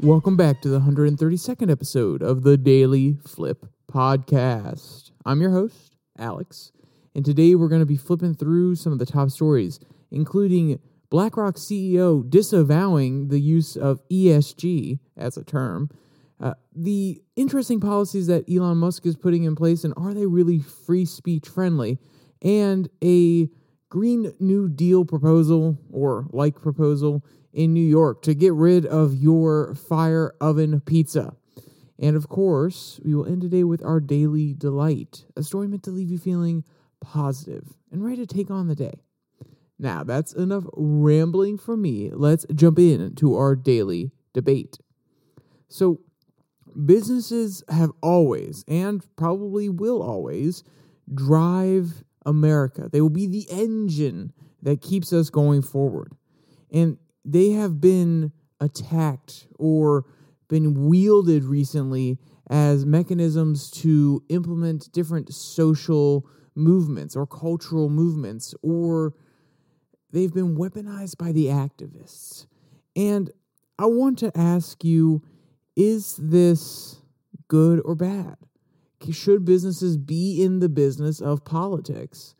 Welcome back to the 132nd episode of the Daily Flip Podcast. I'm your host, Alex, and today we're going to be flipping through some of the top stories, including BlackRock CEO disavowing the use of ESG as a term, uh, the interesting policies that Elon Musk is putting in place, and are they really free speech friendly, and a Green New Deal proposal or like proposal in New York to get rid of your fire oven pizza. And of course, we will end today with our daily delight, a story meant to leave you feeling positive and ready to take on the day. Now, that's enough rambling from me. Let's jump in to our daily debate. So, businesses have always and probably will always drive America. They will be the engine that keeps us going forward. And they have been attacked or been wielded recently as mechanisms to implement different social movements or cultural movements, or they've been weaponized by the activists. And I want to ask you is this good or bad? Should businesses be in the business of politics?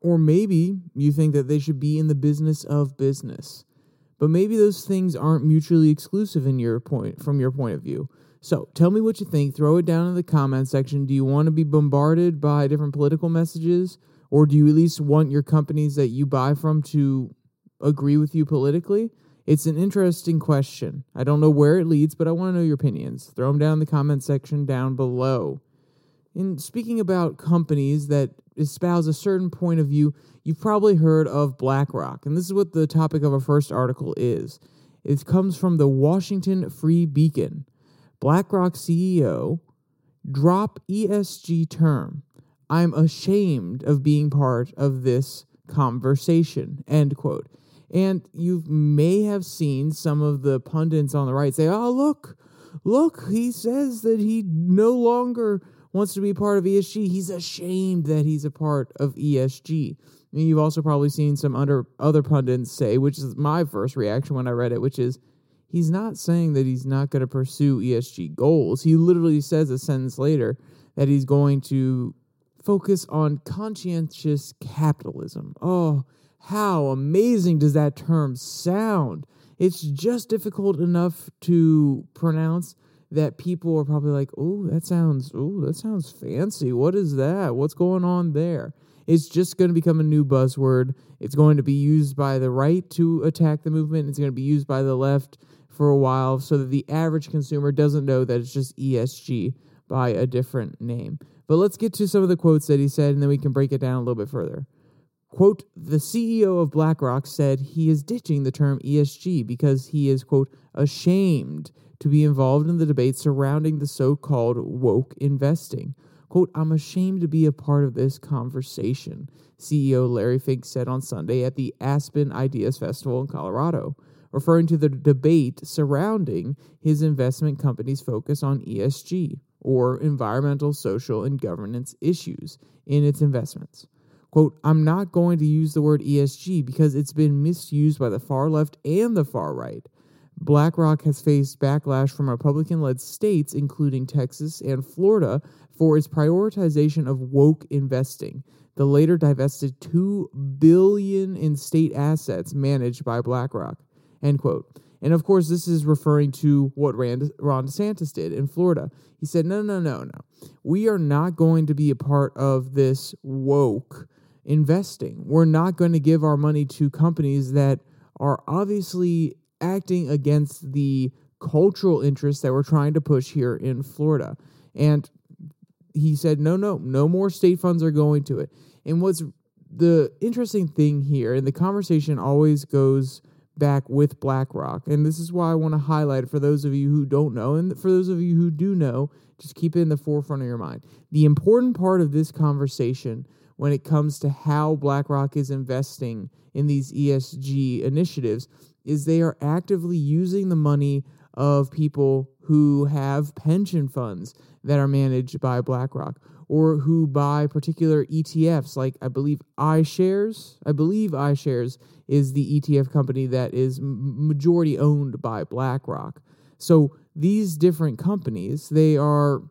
Or maybe you think that they should be in the business of business. But maybe those things aren't mutually exclusive in your point from your point of view. So tell me what you think. Throw it down in the comment section. Do you want to be bombarded by different political messages? Or do you at least want your companies that you buy from to agree with you politically? It's an interesting question. I don't know where it leads, but I want to know your opinions. Throw them down in the comment section down below. In speaking about companies that espouse a certain point of view, you've probably heard of BlackRock. And this is what the topic of our first article is. It comes from the Washington Free Beacon. BlackRock CEO, drop ESG term. I'm ashamed of being part of this conversation. End quote. And you may have seen some of the pundits on the right say, oh, look, look, he says that he no longer wants to be part of ESG. He's ashamed that he's a part of ESG. And you've also probably seen some under other pundits say, which is my first reaction when I read it, which is he's not saying that he's not going to pursue ESG goals. He literally says a sentence later that he's going to focus on conscientious capitalism. Oh, how amazing does that term sound? It's just difficult enough to pronounce that people are probably like, "Oh, that sounds oh, that sounds fancy. What is that? What's going on there?" It's just going to become a new buzzword. It's going to be used by the right to attack the movement. It's going to be used by the left for a while so that the average consumer doesn't know that it's just ESG by a different name. But let's get to some of the quotes that he said and then we can break it down a little bit further. Quote, the CEO of BlackRock said he is ditching the term ESG because he is, quote, ashamed to be involved in the debate surrounding the so called woke investing. Quote, I'm ashamed to be a part of this conversation, CEO Larry Fink said on Sunday at the Aspen Ideas Festival in Colorado, referring to the debate surrounding his investment company's focus on ESG, or environmental, social, and governance issues, in its investments. Quote, I'm not going to use the word ESG because it's been misused by the far left and the far right. BlackRock has faced backlash from Republican led states, including Texas and Florida, for its prioritization of woke investing. The later divested two billion in state assets managed by BlackRock. End quote. And of course, this is referring to what Rand, Ron DeSantis did in Florida. He said, No, no, no, no. We are not going to be a part of this woke investing. We're not going to give our money to companies that are obviously acting against the cultural interests that we're trying to push here in Florida. And he said, no, no, no more state funds are going to it. And what's the interesting thing here, and the conversation always goes back with BlackRock, and this is why I want to highlight for those of you who don't know, and for those of you who do know, just keep it in the forefront of your mind. The important part of this conversation when it comes to how BlackRock is investing in these ESG initiatives is they are actively using the money of people who have pension funds that are managed by BlackRock or who buy particular ETFs like I believe iShares. I believe iShares is the ETF company that is majority owned by BlackRock. So these different companies, they are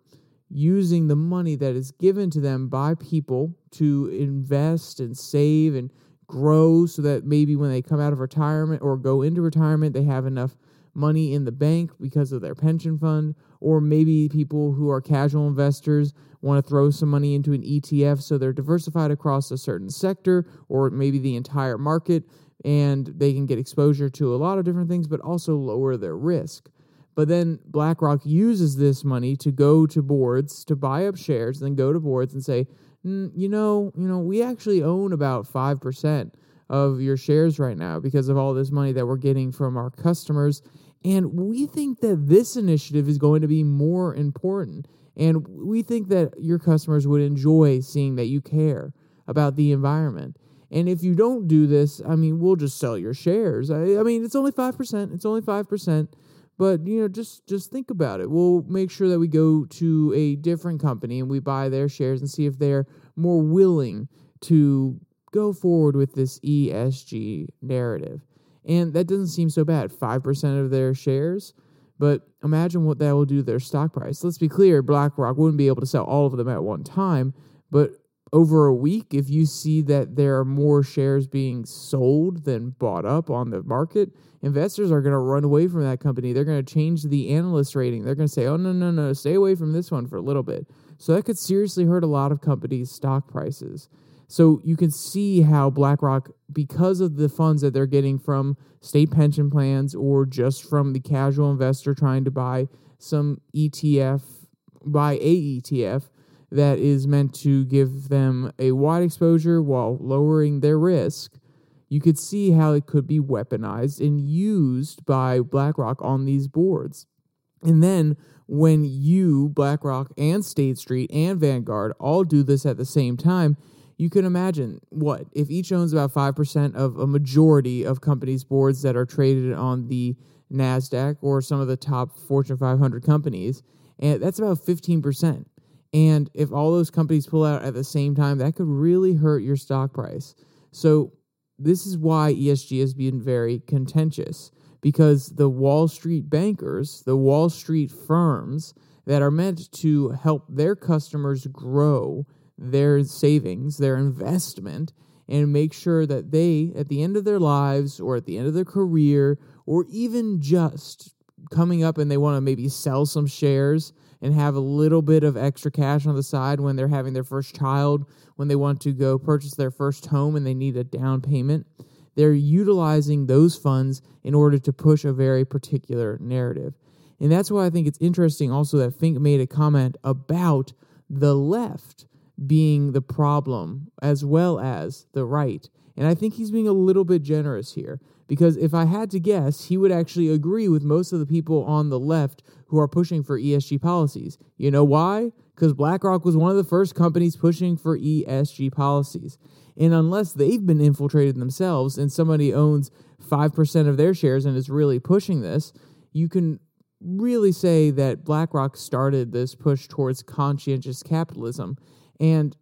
using the money that is given to them by people to invest and save and grow so that maybe when they come out of retirement or go into retirement, they have enough money in the bank because of their pension fund. Or maybe people who are casual investors want to throw some money into an ETF so they're diversified across a certain sector or maybe the entire market and they can get exposure to a lot of different things, but also lower their risk. But then BlackRock uses this money to go to boards to buy up shares, then go to boards and say, you know, you know, we actually own about five percent of your shares right now because of all this money that we're getting from our customers. And we think that this initiative is going to be more important. And we think that your customers would enjoy seeing that you care about the environment. And if you don't do this, I mean, we'll just sell your shares. I, I mean, it's only 5%. It's only 5%. But, you know, just just think about it. We'll make sure that we go to a different company and we buy their shares and see if they're more willing to go forward with this ESG narrative. And that doesn't seem so bad. 5% of their shares. But imagine what that will do to their stock price. Let's be clear BlackRock wouldn't be able to sell all of them at one time, but over a week, if you see that there are more shares being sold than bought up on the market, investors are going to run away from that company. They're going to change the analyst rating. They're going to say, oh, no, no, no, stay away from this one for a little bit. So that could seriously hurt a lot of companies' stock prices. So you can see how BlackRock, because of the funds that they're getting from state pension plans or just from the casual investor trying to buy some ETF, buy a ETF, that is meant to give them a wide exposure while lowering their risk, you could see how it could be weaponized and used by BlackRock on these boards. And then when you, BlackRock and State Street and Vanguard all do this at the same time, you can imagine what if each owns about 5% of a majority of companies' boards that are traded on the NASDAQ or some of the top Fortune 500 companies, and that's about 15%. And if all those companies pull out at the same time, that could really hurt your stock price. So, this is why ESG has been very contentious because the Wall Street bankers, the Wall Street firms that are meant to help their customers grow their savings, their investment, and make sure that they, at the end of their lives or at the end of their career, or even just coming up and they want to maybe sell some shares and have a little bit of extra cash on the side when they're having their first child, when they want to go purchase their first home and they need a down payment. They're utilizing those funds in order to push a very particular narrative. And that's why I think it's interesting also that Fink made a comment about the left being the problem as well as the right. And I think he's being a little bit generous here because if I had to guess, he would actually agree with most of the people on the left who are pushing for ESG policies. You know why? Because BlackRock was one of the first companies pushing for ESG policies. And unless they've been infiltrated themselves and somebody owns 5% of their shares and is really pushing this, you can really say that BlackRock started this push towards conscientious capitalism. And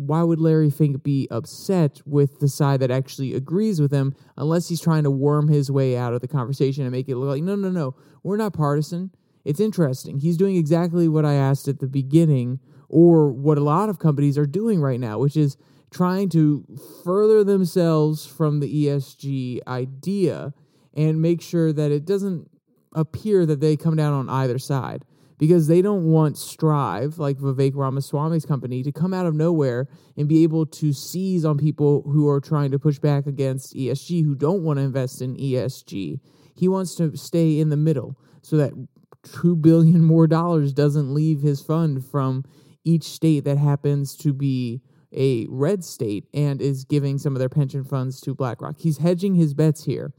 why would Larry Fink be upset with the side that actually agrees with him unless he's trying to worm his way out of the conversation and make it look like, no, no, no, we're not partisan. It's interesting. He's doing exactly what I asked at the beginning, or what a lot of companies are doing right now, which is trying to further themselves from the ESG idea and make sure that it doesn't appear that they come down on either side because they don't want Strive, like Vivek Ramaswamy's company, to come out of nowhere and be able to seize on people who are trying to push back against ESG, who don't want to invest in ESG. He wants to stay in the middle so that two billion more dollars doesn't leave his fund from each state that happens to be a red state and is giving some of their pension funds to BlackRock. He's hedging his bets here.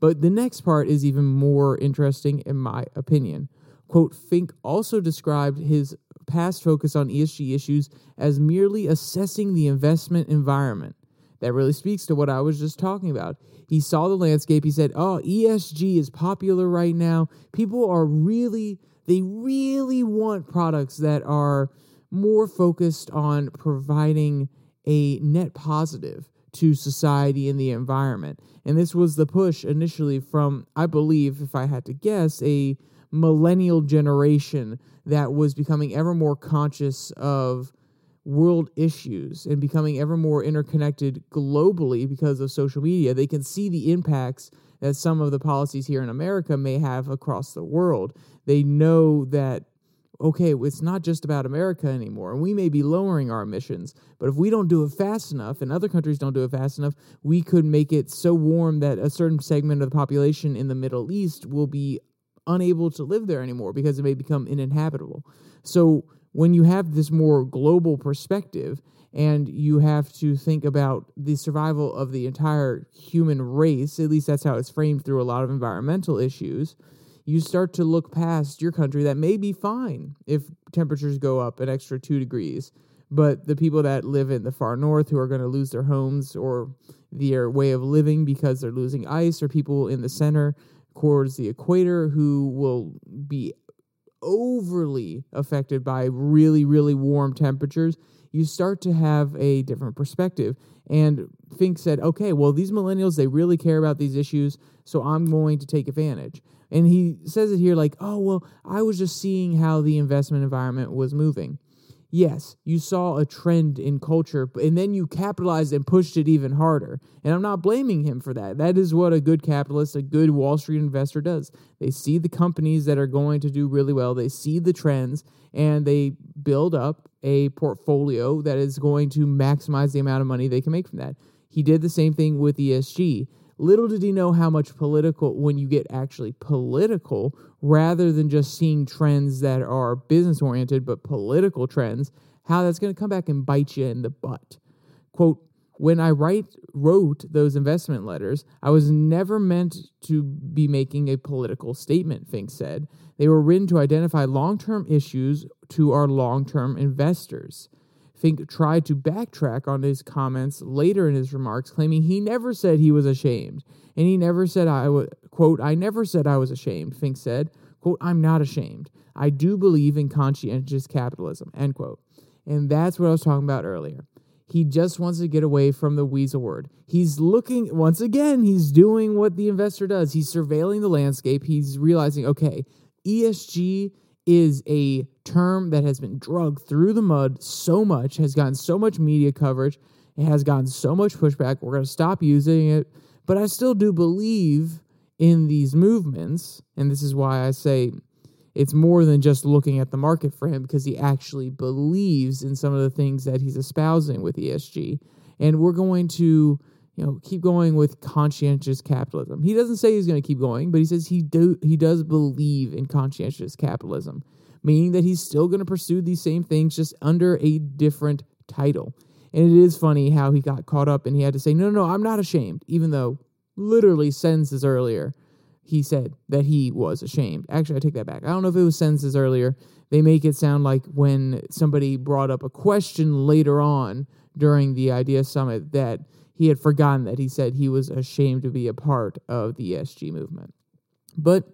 But the next part is even more interesting, in my opinion. Quote Fink also described his past focus on ESG issues as merely assessing the investment environment. That really speaks to what I was just talking about. He saw the landscape. He said, Oh, ESG is popular right now. People are really, they really want products that are more focused on providing a net positive to society and the environment. And this was the push initially from, I believe, if I had to guess, a millennial generation that was becoming ever more conscious of world issues and becoming ever more interconnected globally because of social media, they can see the impacts that some of the policies here in America may have across the world. They know that, okay, it's not just about America anymore, and we may be lowering our emissions, but if we don't do it fast enough and other countries don't do it fast enough, we could make it so warm that a certain segment of the population in the Middle East will be unable to live there anymore because it may become uninhabitable. So, when you have this more global perspective and you have to think about the survival of the entire human race, at least that's how it's framed through a lot of environmental issues, you start to look past your country that may be fine if temperatures go up an extra two degrees. But the people that live in the far north who are going to lose their homes or their way of living because they're losing ice, or people in the center towards the equator who will be overly affected by really, really warm temperatures, you start to have a different perspective. And Fink said, okay, well, these millennials, they really care about these issues, so I'm going to take advantage. And he says it here like, oh, well, I was just seeing how the investment environment was moving yes, you saw a trend in culture, and then you capitalized and pushed it even harder. And I'm not blaming him for that. That is what a good capitalist, a good Wall Street investor does. They see the companies that are going to do really well, they see the trends, and they build up a portfolio that is going to maximize the amount of money they can make from that. He did the same thing with ESG. Little did he know how much political, when you get actually political, rather than just seeing trends that are business oriented, but political trends, how that's going to come back and bite you in the butt. Quote, when I write wrote those investment letters, I was never meant to be making a political statement, Fink said. They were written to identify long term issues to our long term investors. Fink tried to backtrack on his comments later in his remarks, claiming he never said he was ashamed. And he never said I was, quote, I never said I was ashamed, Fink said. Quote, I'm not ashamed. I do believe in conscientious capitalism, end quote. And that's what I was talking about earlier. He just wants to get away from the weasel word. He's looking, once again, he's doing what the investor does. He's surveilling the landscape. He's realizing, okay, ESG is a term that has been drugged through the mud so much, has gotten so much media coverage, it has gotten so much pushback. We're going to stop using it. But I still do believe in these movements. And this is why I say it's more than just looking at the market for him because he actually believes in some of the things that he's espousing with ESG. And we're going to you know, keep going with conscientious capitalism. He doesn't say he's going to keep going, but he says he do he does believe in conscientious capitalism, meaning that he's still going to pursue these same things just under a different title. And it is funny how he got caught up and he had to say, "No, no, no I'm not ashamed," even though literally sentences earlier he said that he was ashamed. Actually, I take that back. I don't know if it was sentences earlier. They make it sound like when somebody brought up a question later on during the Idea Summit that he had forgotten that he said he was ashamed to be a part of the ESG movement. But,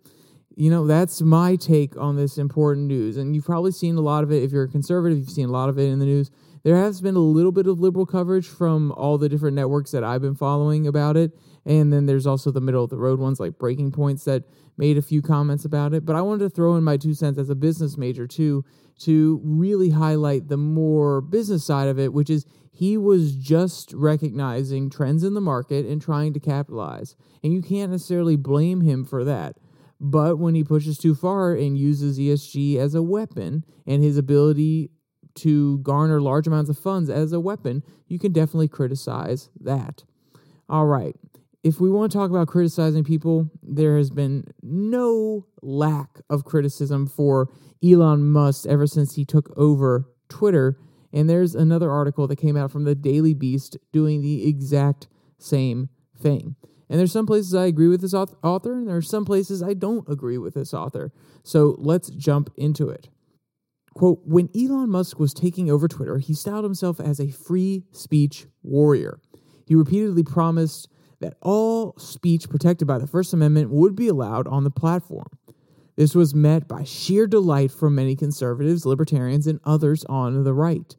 you know, that's my take on this important news. And you've probably seen a lot of it. If you're a conservative, you've seen a lot of it in the news. There has been a little bit of liberal coverage from all the different networks that I've been following about it. And then there's also the middle of the road ones like Breaking Points that made a few comments about it. But I wanted to throw in my two cents as a business major too to really highlight the more business side of it, which is he was just recognizing trends in the market and trying to capitalize. And you can't necessarily blame him for that. But when he pushes too far and uses ESG as a weapon and his ability to garner large amounts of funds as a weapon, you can definitely criticize that. All right. If we want to talk about criticizing people, there has been no lack of criticism for Elon Musk ever since he took over Twitter and there's another article that came out from the Daily Beast doing the exact same thing. And there's some places I agree with this author, and there are some places I don't agree with this author. So let's jump into it. Quote When Elon Musk was taking over Twitter, he styled himself as a free speech warrior. He repeatedly promised that all speech protected by the First Amendment would be allowed on the platform. This was met by sheer delight from many conservatives, libertarians, and others on the right.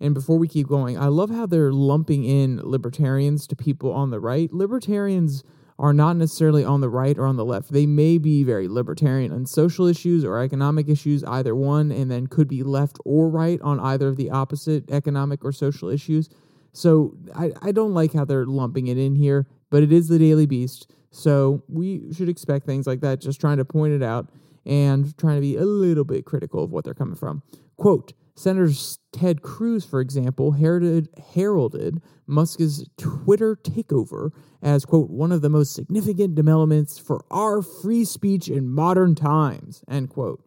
And before we keep going, I love how they're lumping in libertarians to people on the right. Libertarians are not necessarily on the right or on the left. They may be very libertarian on social issues or economic issues, either one, and then could be left or right on either of the opposite economic or social issues. So I, I don't like how they're lumping it in here, but it is the Daily Beast. So we should expect things like that, just trying to point it out and trying to be a little bit critical of what they're coming from. Quote, Senator Ted Cruz, for example, heralded, heralded Musk's Twitter takeover as, quote, one of the most significant developments for our free speech in modern times, end quote.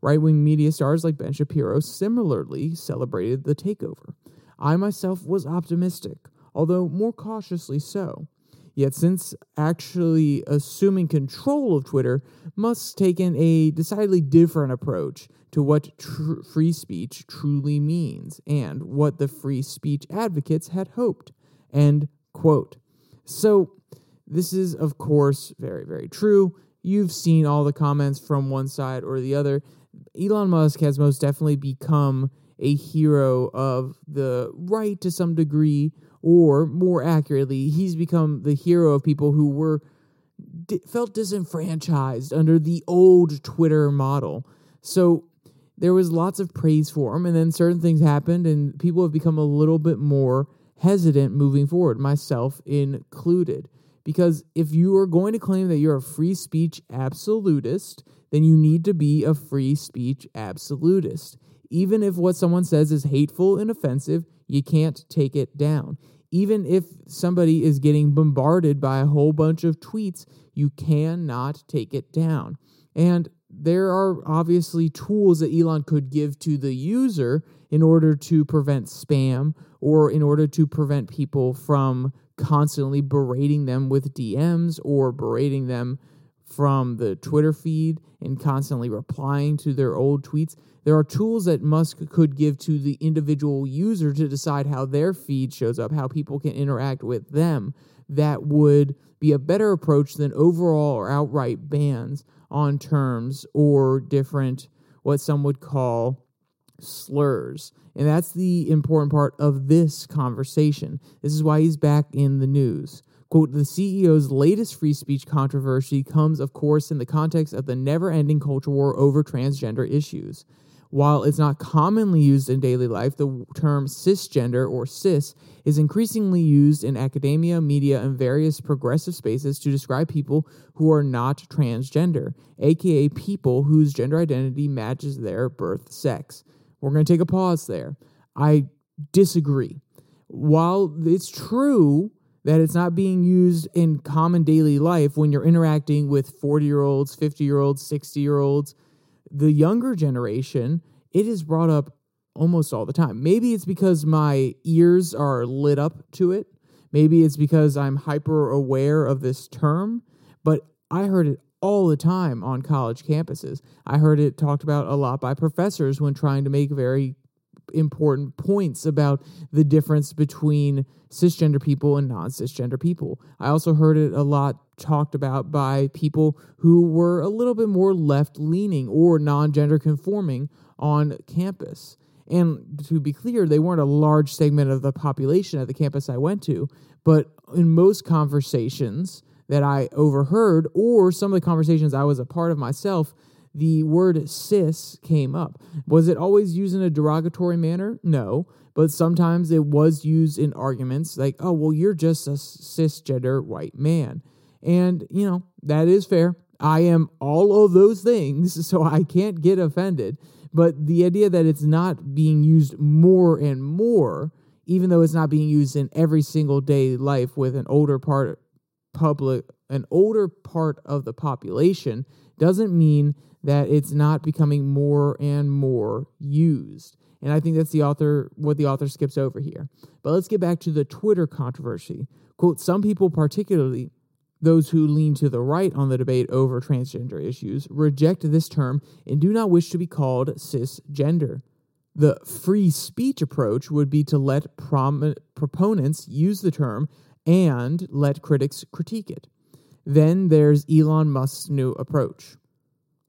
Right wing media stars like Ben Shapiro similarly celebrated the takeover. I myself was optimistic, although more cautiously so. Yet, since actually assuming control of Twitter, Musk's taken a decidedly different approach to what tr- free speech truly means and what the free speech advocates had hoped. End quote. So, this is, of course, very, very true. You've seen all the comments from one side or the other. Elon Musk has most definitely become a hero of the right to some degree, or more accurately, he's become the hero of people who were felt disenfranchised under the old Twitter model. So there was lots of praise for him, and then certain things happened, and people have become a little bit more hesitant moving forward, myself included. Because if you are going to claim that you're a free speech absolutist, then you need to be a free speech absolutist. Even if what someone says is hateful and offensive, you can't take it down. Even if somebody is getting bombarded by a whole bunch of tweets, you cannot take it down. And there are obviously tools that Elon could give to the user in order to prevent spam or in order to prevent people from constantly berating them with DMs or berating them from the Twitter feed and constantly replying to their old tweets. There are tools that Musk could give to the individual user to decide how their feed shows up, how people can interact with them. That would be a better approach than overall or outright bans on terms or different, what some would call slurs. And that's the important part of this conversation. This is why he's back in the news. Quote, the CEO's latest free speech controversy comes, of course, in the context of the never ending culture war over transgender issues. While it's not commonly used in daily life, the term cisgender or cis is increasingly used in academia, media, and various progressive spaces to describe people who are not transgender, aka people whose gender identity matches their birth sex. We're going to take a pause there. I disagree. While it's true that it's not being used in common daily life when you're interacting with 40 year olds, 50 year olds, 60 year olds, the younger generation, it is brought up almost all the time. Maybe it's because my ears are lit up to it. Maybe it's because I'm hyper aware of this term, but I heard it all the time on college campuses. I heard it talked about a lot by professors when trying to make very important points about the difference between cisgender people and non cisgender people. I also heard it a lot talked about by people who were a little bit more left leaning or non gender conforming on campus. And to be clear, they weren't a large segment of the population at the campus I went to, but in most conversations that I overheard, or some of the conversations I was a part of myself, the word cis came up. Was it always used in a derogatory manner? No. But sometimes it was used in arguments like, oh, well, you're just a cisgender white man. And, you know, that is fair. I am all of those things, so I can't get offended. But the idea that it's not being used more and more, even though it's not being used in every single day life with an older part public an older part of the population doesn't mean that it's not becoming more and more used. And I think that's the author what the author skips over here. But let's get back to the Twitter controversy. Quote, some people, particularly those who lean to the right on the debate over transgender issues, reject this term and do not wish to be called cisgender. The free speech approach would be to let prom- proponents use the term and let critics critique it. Then there's Elon Musk's new approach.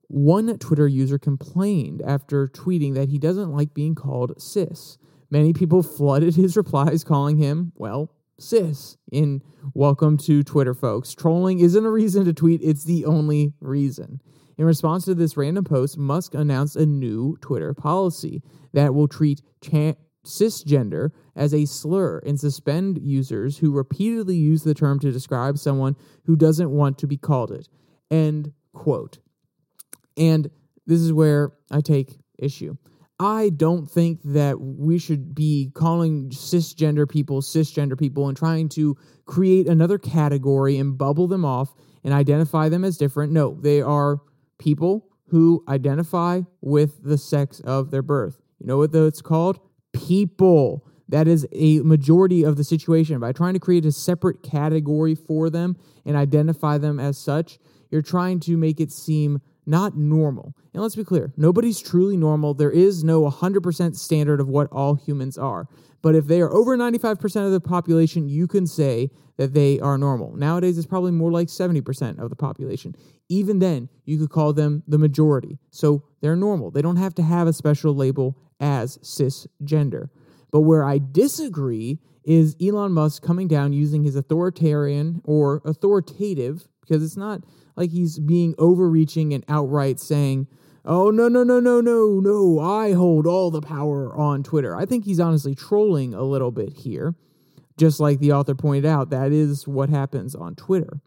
One Twitter user complained after tweeting that he doesn't like being called cis. Many people flooded his replies, calling him, well, cis. In welcome to Twitter, folks. Trolling isn't a reason to tweet, it's the only reason. In response to this random post, Musk announced a new Twitter policy that will treat cisgender as a slur and suspend users who repeatedly use the term to describe someone who doesn't want to be called it. End quote. And this is where I take issue. I don't think that we should be calling cisgender people cisgender people and trying to create another category and bubble them off and identify them as different. No, they are people who identify with the sex of their birth. You know what it's called? People. That is a majority of the situation. By trying to create a separate category for them and identify them as such, you're trying to make it seem not normal. And let's be clear nobody's truly normal. There is no 100% standard of what all humans are. But if they are over 95% of the population, you can say that they are normal. Nowadays, it's probably more like 70% of the population. Even then, you could call them the majority. So they're normal. They don't have to have a special label as cisgender. But where I disagree is Elon Musk coming down using his authoritarian or authoritative, because it's not like he's being overreaching and outright saying, oh, no, no, no, no, no, no, I hold all the power on Twitter. I think he's honestly trolling a little bit here. Just like the author pointed out, that is what happens on Twitter.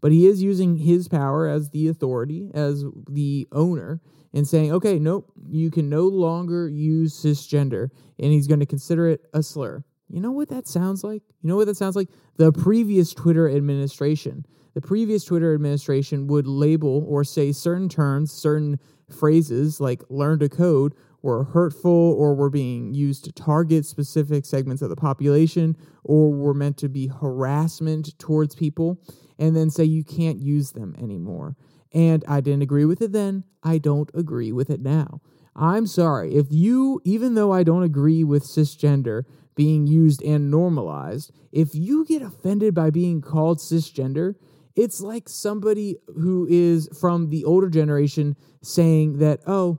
But he is using his power as the authority, as the owner, and saying, okay, nope, you can no longer use cisgender. And he's going to consider it a slur. You know what that sounds like? You know what that sounds like? The previous Twitter administration the previous Twitter administration would label or say certain terms, certain phrases like learn to code were hurtful or were being used to target specific segments of the population or were meant to be harassment towards people, and then say you can't use them anymore. And I didn't agree with it then. I don't agree with it now. I'm sorry. If you, even though I don't agree with cisgender being used and normalized, if you get offended by being called cisgender, it's like somebody who is from the older generation saying that, oh,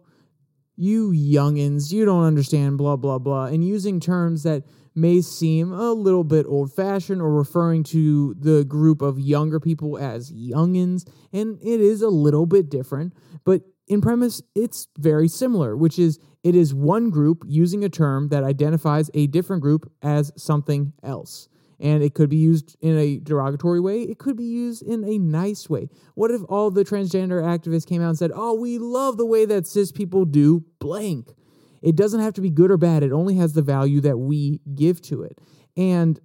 you youngins, you don't understand, blah, blah, blah, and using terms that may seem a little bit old fashioned or referring to the group of younger people as youngins. And it is a little bit different, but in premise, it's very similar, which is it is one group using a term that identifies a different group as something else and it could be used in a derogatory way. It could be used in a nice way. What if all the transgender activists came out and said, Oh, we love the way that cis people do blank? It doesn't have to be good or bad, it only has the value that we give to it. And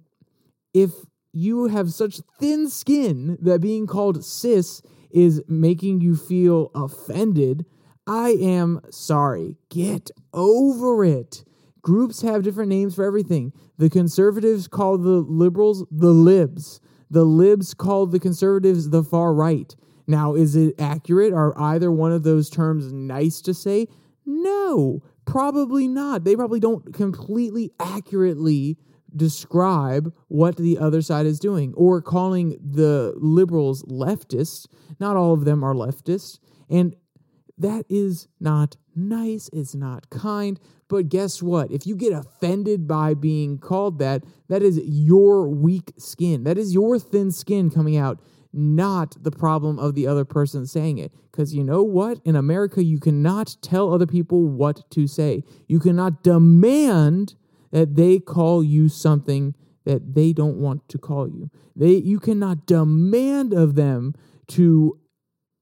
if you have such thin skin that being called cis is making you feel offended, I am sorry. Get over it. Groups have different names for everything. The conservatives call the liberals the libs. The libs call the conservatives the far right. Now, is it accurate? Are either one of those terms nice to say? No, probably not. They probably don't completely accurately describe what the other side is doing or calling the liberals leftists. Not all of them are leftists. And that is not nice. It's not kind. But guess what? If you get offended by being called that, that is your weak skin. That is your thin skin coming out, not the problem of the other person saying it. Because you know what? In America, you cannot tell other people what to say. You cannot demand that they call you something that they don't want to call you. They you cannot demand of them to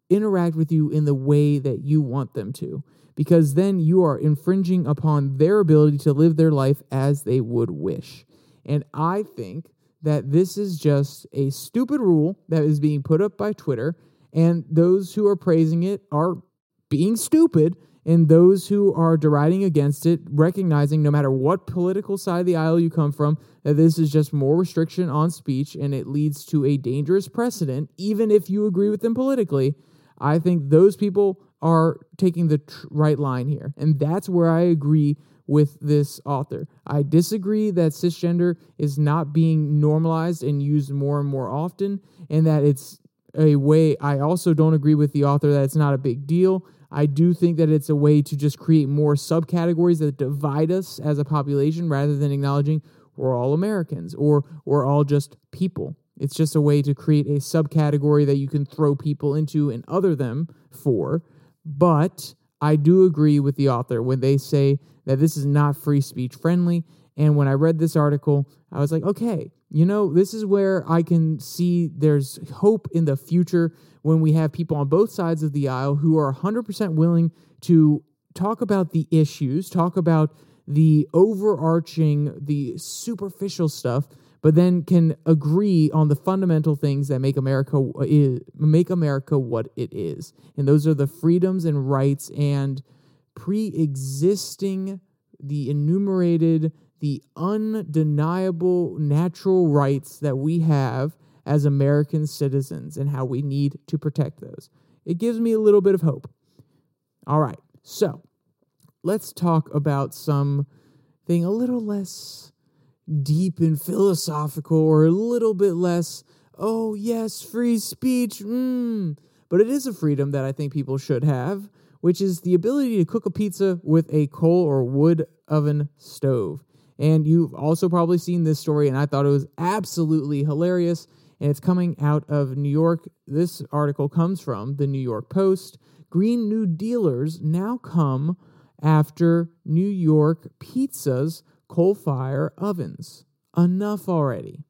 interact with you in the way that you want them to because then you are infringing upon their ability to live their life as they would wish. And I think that this is just a stupid rule that is being put up by Twitter, and those who are praising it are being stupid, and those who are deriding against it, recognizing no matter what political side of the aisle you come from, that this is just more restriction on speech and it leads to a dangerous precedent, even if you agree with them politically. I think those people are taking the tr- right line here. And that's where I agree with this author. I disagree that cisgender is not being normalized and used more and more often, and that it's a way. I also don't agree with the author that it's not a big deal. I do think that it's a way to just create more subcategories that divide us as a population rather than acknowledging we're all Americans or we're all just people. It's just a way to create a subcategory that you can throw people into and other them for. But I do agree with the author when they say that this is not free speech friendly. And when I read this article, I was like, okay, you know, this is where I can see there's hope in the future when we have people on both sides of the aisle who are 100% willing to talk about the issues, talk about the overarching, the superficial stuff, but then can agree on the fundamental things that make America make America what it is. And those are the freedoms and rights and pre-existing the enumerated the undeniable natural rights that we have as American citizens and how we need to protect those. It gives me a little bit of hope. All right. So, let's talk about something a little less deep and philosophical or a little bit less, oh, yes, free speech. Mm. But it is a freedom that I think people should have, which is the ability to cook a pizza with a coal or wood oven stove. And you've also probably seen this story, and I thought it was absolutely hilarious. And it's coming out of New York. This article comes from the New York Post. Green New Dealers now come after New York Pizza's coal fire ovens. Enough already.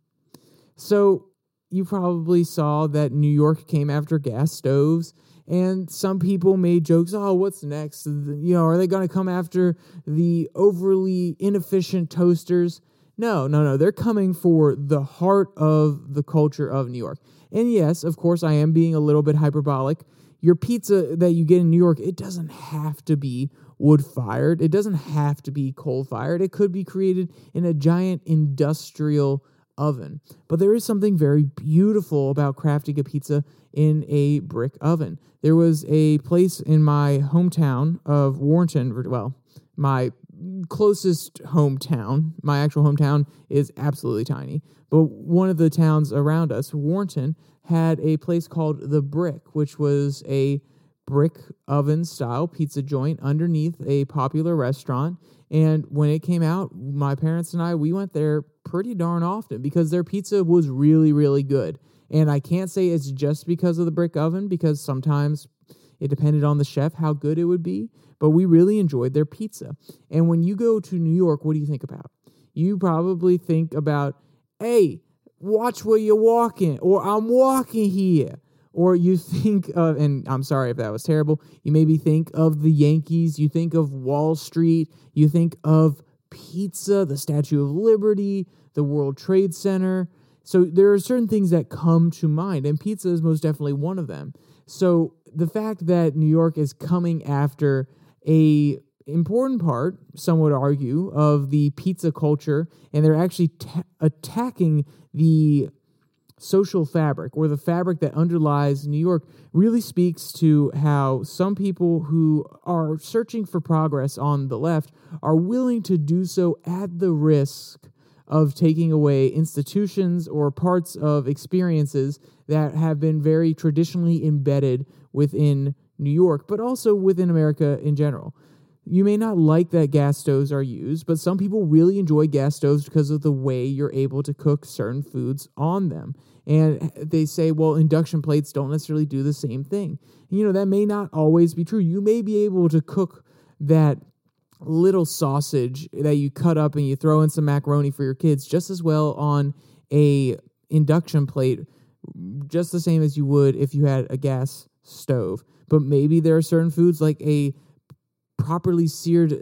So, you probably saw that New York came after gas stoves, and some people made jokes oh, what's next? You know, are they going to come after the overly inefficient toasters? No, no, no. They're coming for the heart of the culture of New York. And yes, of course, I am being a little bit hyperbolic. Your pizza that you get in New York, it doesn't have to be wood fired. It doesn't have to be coal fired. It could be created in a giant industrial oven. But there is something very beautiful about crafting a pizza in a brick oven. There was a place in my hometown of Warrenton, well, my closest hometown, my actual hometown is absolutely tiny, but one of the towns around us, Warrenton, had a place called The Brick, which was a brick oven style pizza joint underneath a popular restaurant. And when it came out, my parents and I, we went there pretty darn often because their pizza was really, really good. And I can't say it's just because of the brick oven, because sometimes it depended on the chef how good it would be, but we really enjoyed their pizza. And when you go to New York, what do you think about? You probably think about, hey, watch where you're walking, or I'm walking here or you think of, and I'm sorry if that was terrible, you maybe think of the Yankees, you think of Wall Street, you think of pizza, the Statue of Liberty, the World Trade Center. So there are certain things that come to mind, and pizza is most definitely one of them. So the fact that New York is coming after a important part, some would argue, of the pizza culture, and they're actually ta- attacking the social fabric or the fabric that underlies New York really speaks to how some people who are searching for progress on the left are willing to do so at the risk of taking away institutions or parts of experiences that have been very traditionally embedded within New York, but also within America in general. You may not like that gas stoves are used, but some people really enjoy gas stoves because of the way you're able to cook certain foods on them. And they say, well, induction plates don't necessarily do the same thing. You know, that may not always be true. You may be able to cook that little sausage that you cut up and you throw in some macaroni for your kids just as well on a induction plate just the same as you would if you had a gas stove but maybe there are certain foods like a properly seared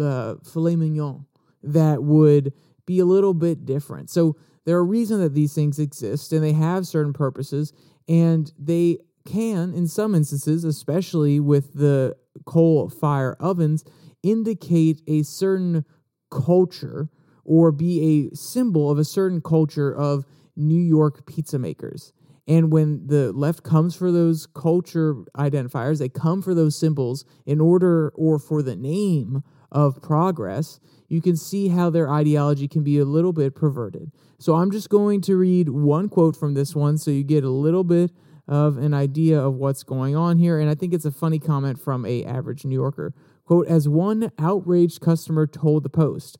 uh, filet mignon that would be a little bit different. So there are reasons that these things exist and they have certain purposes and they can in some instances especially with the coal fire ovens indicate a certain culture or be a symbol of a certain culture of New York pizza makers. And when the left comes for those culture identifiers, they come for those symbols in order or for the name of progress, you can see how their ideology can be a little bit perverted. So I'm just going to read one quote from this one so you get a little bit of an idea of what's going on here. And I think it's a funny comment from a average New Yorker. Quote, as one outraged customer told the Post,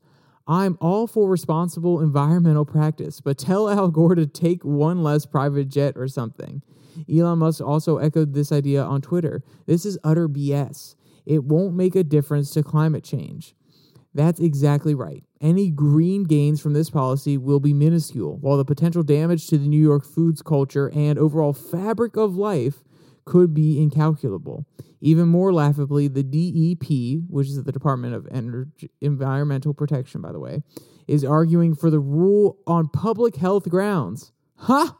I'm all for responsible environmental practice, but tell Al Gore to take one less private jet or something. Elon Musk also echoed this idea on Twitter. This is utter BS. It won't make a difference to climate change. That's exactly right. Any green gains from this policy will be minuscule, while the potential damage to the New York foods culture and overall fabric of life could be incalculable. Even more laughably, the DEP, which is the Department of Energy, Environmental Protection, by the way, is arguing for the rule on public health grounds. Ha! Huh?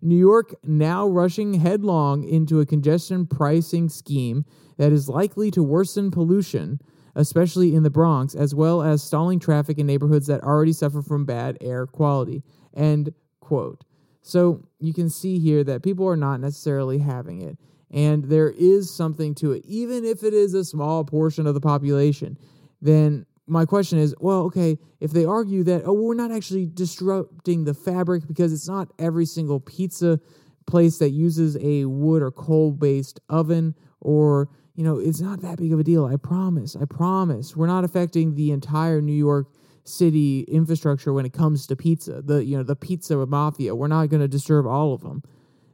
New York now rushing headlong into a congestion pricing scheme that is likely to worsen pollution, especially in the Bronx, as well as stalling traffic in neighborhoods that already suffer from bad air quality. End quote. So you can see here that people are not necessarily having it. And there is something to it, even if it is a small portion of the population. Then my question is well, okay, if they argue that, oh, we're not actually disrupting the fabric because it's not every single pizza place that uses a wood or coal based oven or you know it's not that big of a deal i promise i promise we're not affecting the entire new york city infrastructure when it comes to pizza the you know the pizza mafia. We're not going to disturb all of them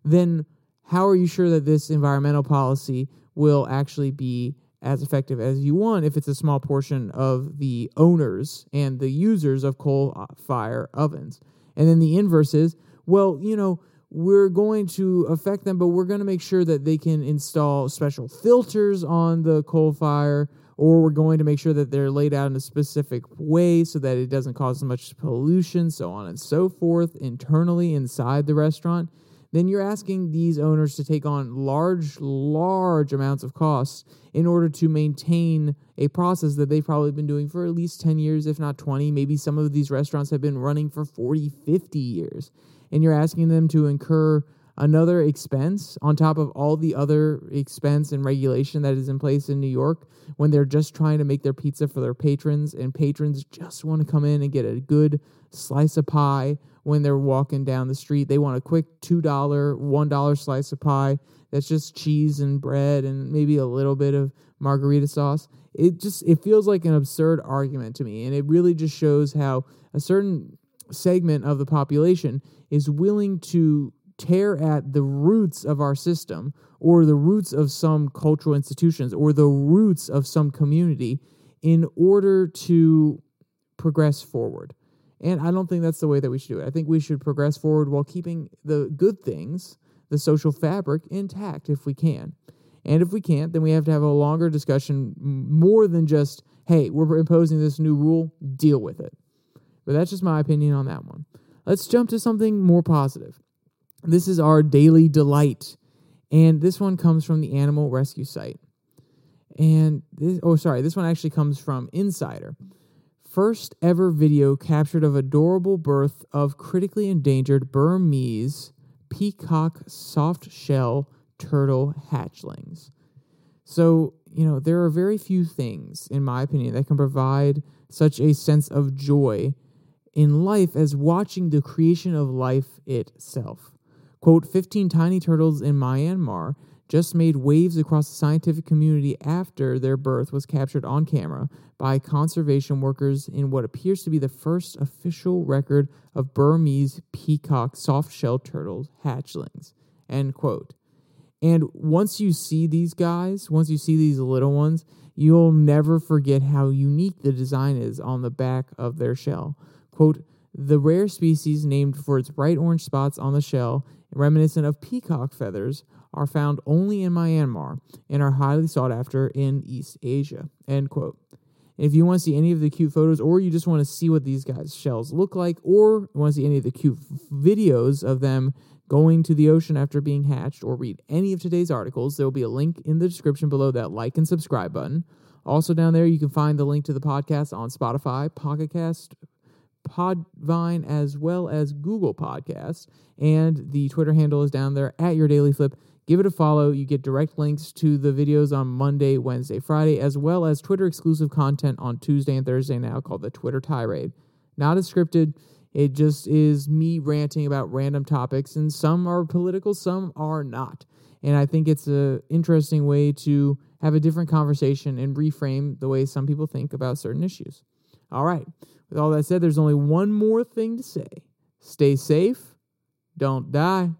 then how are you sure that this environmental policy will actually be as effective as you want if it's a small portion of the owners and the users of coal uh, fire ovens? And then the inverse is well you know we're going to affect them but we're going to make sure that they can install special filters on the coal fire or we're going to make sure that they're laid out in a specific way so that it doesn't cause as much pollution, so on and so forth, internally inside the restaurant, then you're asking these owners to take on large, large amounts of costs in order to maintain a process that they've probably been doing for at least 10 years, if not 20. Maybe some of these restaurants have been running for 40, 50 years. And you're asking them to incur another expense on top of all the other expense and regulation that is in place in New York when they're just trying to make their pizza for their patrons and patrons just want to come in and get a good slice of pie when they're walking down the street. They want a quick $2, $1 slice of pie that's just cheese and bread and maybe a little bit of margarita sauce. It just it feels like an absurd argument to me and it really just shows how a certain segment of the population is willing to tear at the roots of our system or the roots of some cultural institutions or the roots of some community in order to progress forward. And I don't think that's the way that we should do it. I think we should progress forward while keeping the good things, the social fabric, intact if we can. And if we can't, then we have to have a longer discussion more than just, hey, we're imposing this new rule, deal with it. But that's just my opinion on that one. Let's jump to something more positive. This is our daily delight. And this one comes from the animal rescue site. And this, oh, sorry, this one actually comes from Insider. First ever video captured of adorable birth of critically endangered Burmese peacock soft shell turtle hatchlings. So, you know, there are very few things, in my opinion, that can provide such a sense of joy in life as watching the creation of life itself. Quote 15 tiny turtles in Myanmar just made waves across the scientific community after their birth was captured on camera by conservation workers in what appears to be the first official record of Burmese peacock soft shell turtles hatchlings. End quote. And once you see these guys, once you see these little ones, you'll never forget how unique the design is on the back of their shell. Quote, the rare species named for its bright orange spots on the shell reminiscent of peacock feathers, are found only in Myanmar and are highly sought after in East Asia. End quote. if you want to see any of the cute photos, or you just want to see what these guys' shells look like, or want to see any of the cute f- videos of them going to the ocean after being hatched, or read any of today's articles, there will be a link in the description below that like and subscribe button. Also, down there, you can find the link to the podcast on Spotify, Pocket Cast, Podvine as well as Google Podcasts. And the Twitter handle is down there at your daily flip. Give it a follow. You get direct links to the videos on Monday, Wednesday, Friday, as well as Twitter exclusive content on Tuesday and Thursday now called the Twitter Tirade. Not as scripted. It just is me ranting about random topics, and some are political, some are not. And I think it's an interesting way to have a different conversation and reframe the way some people think about certain issues. All right. With all that said, there's only one more thing to say stay safe, don't die.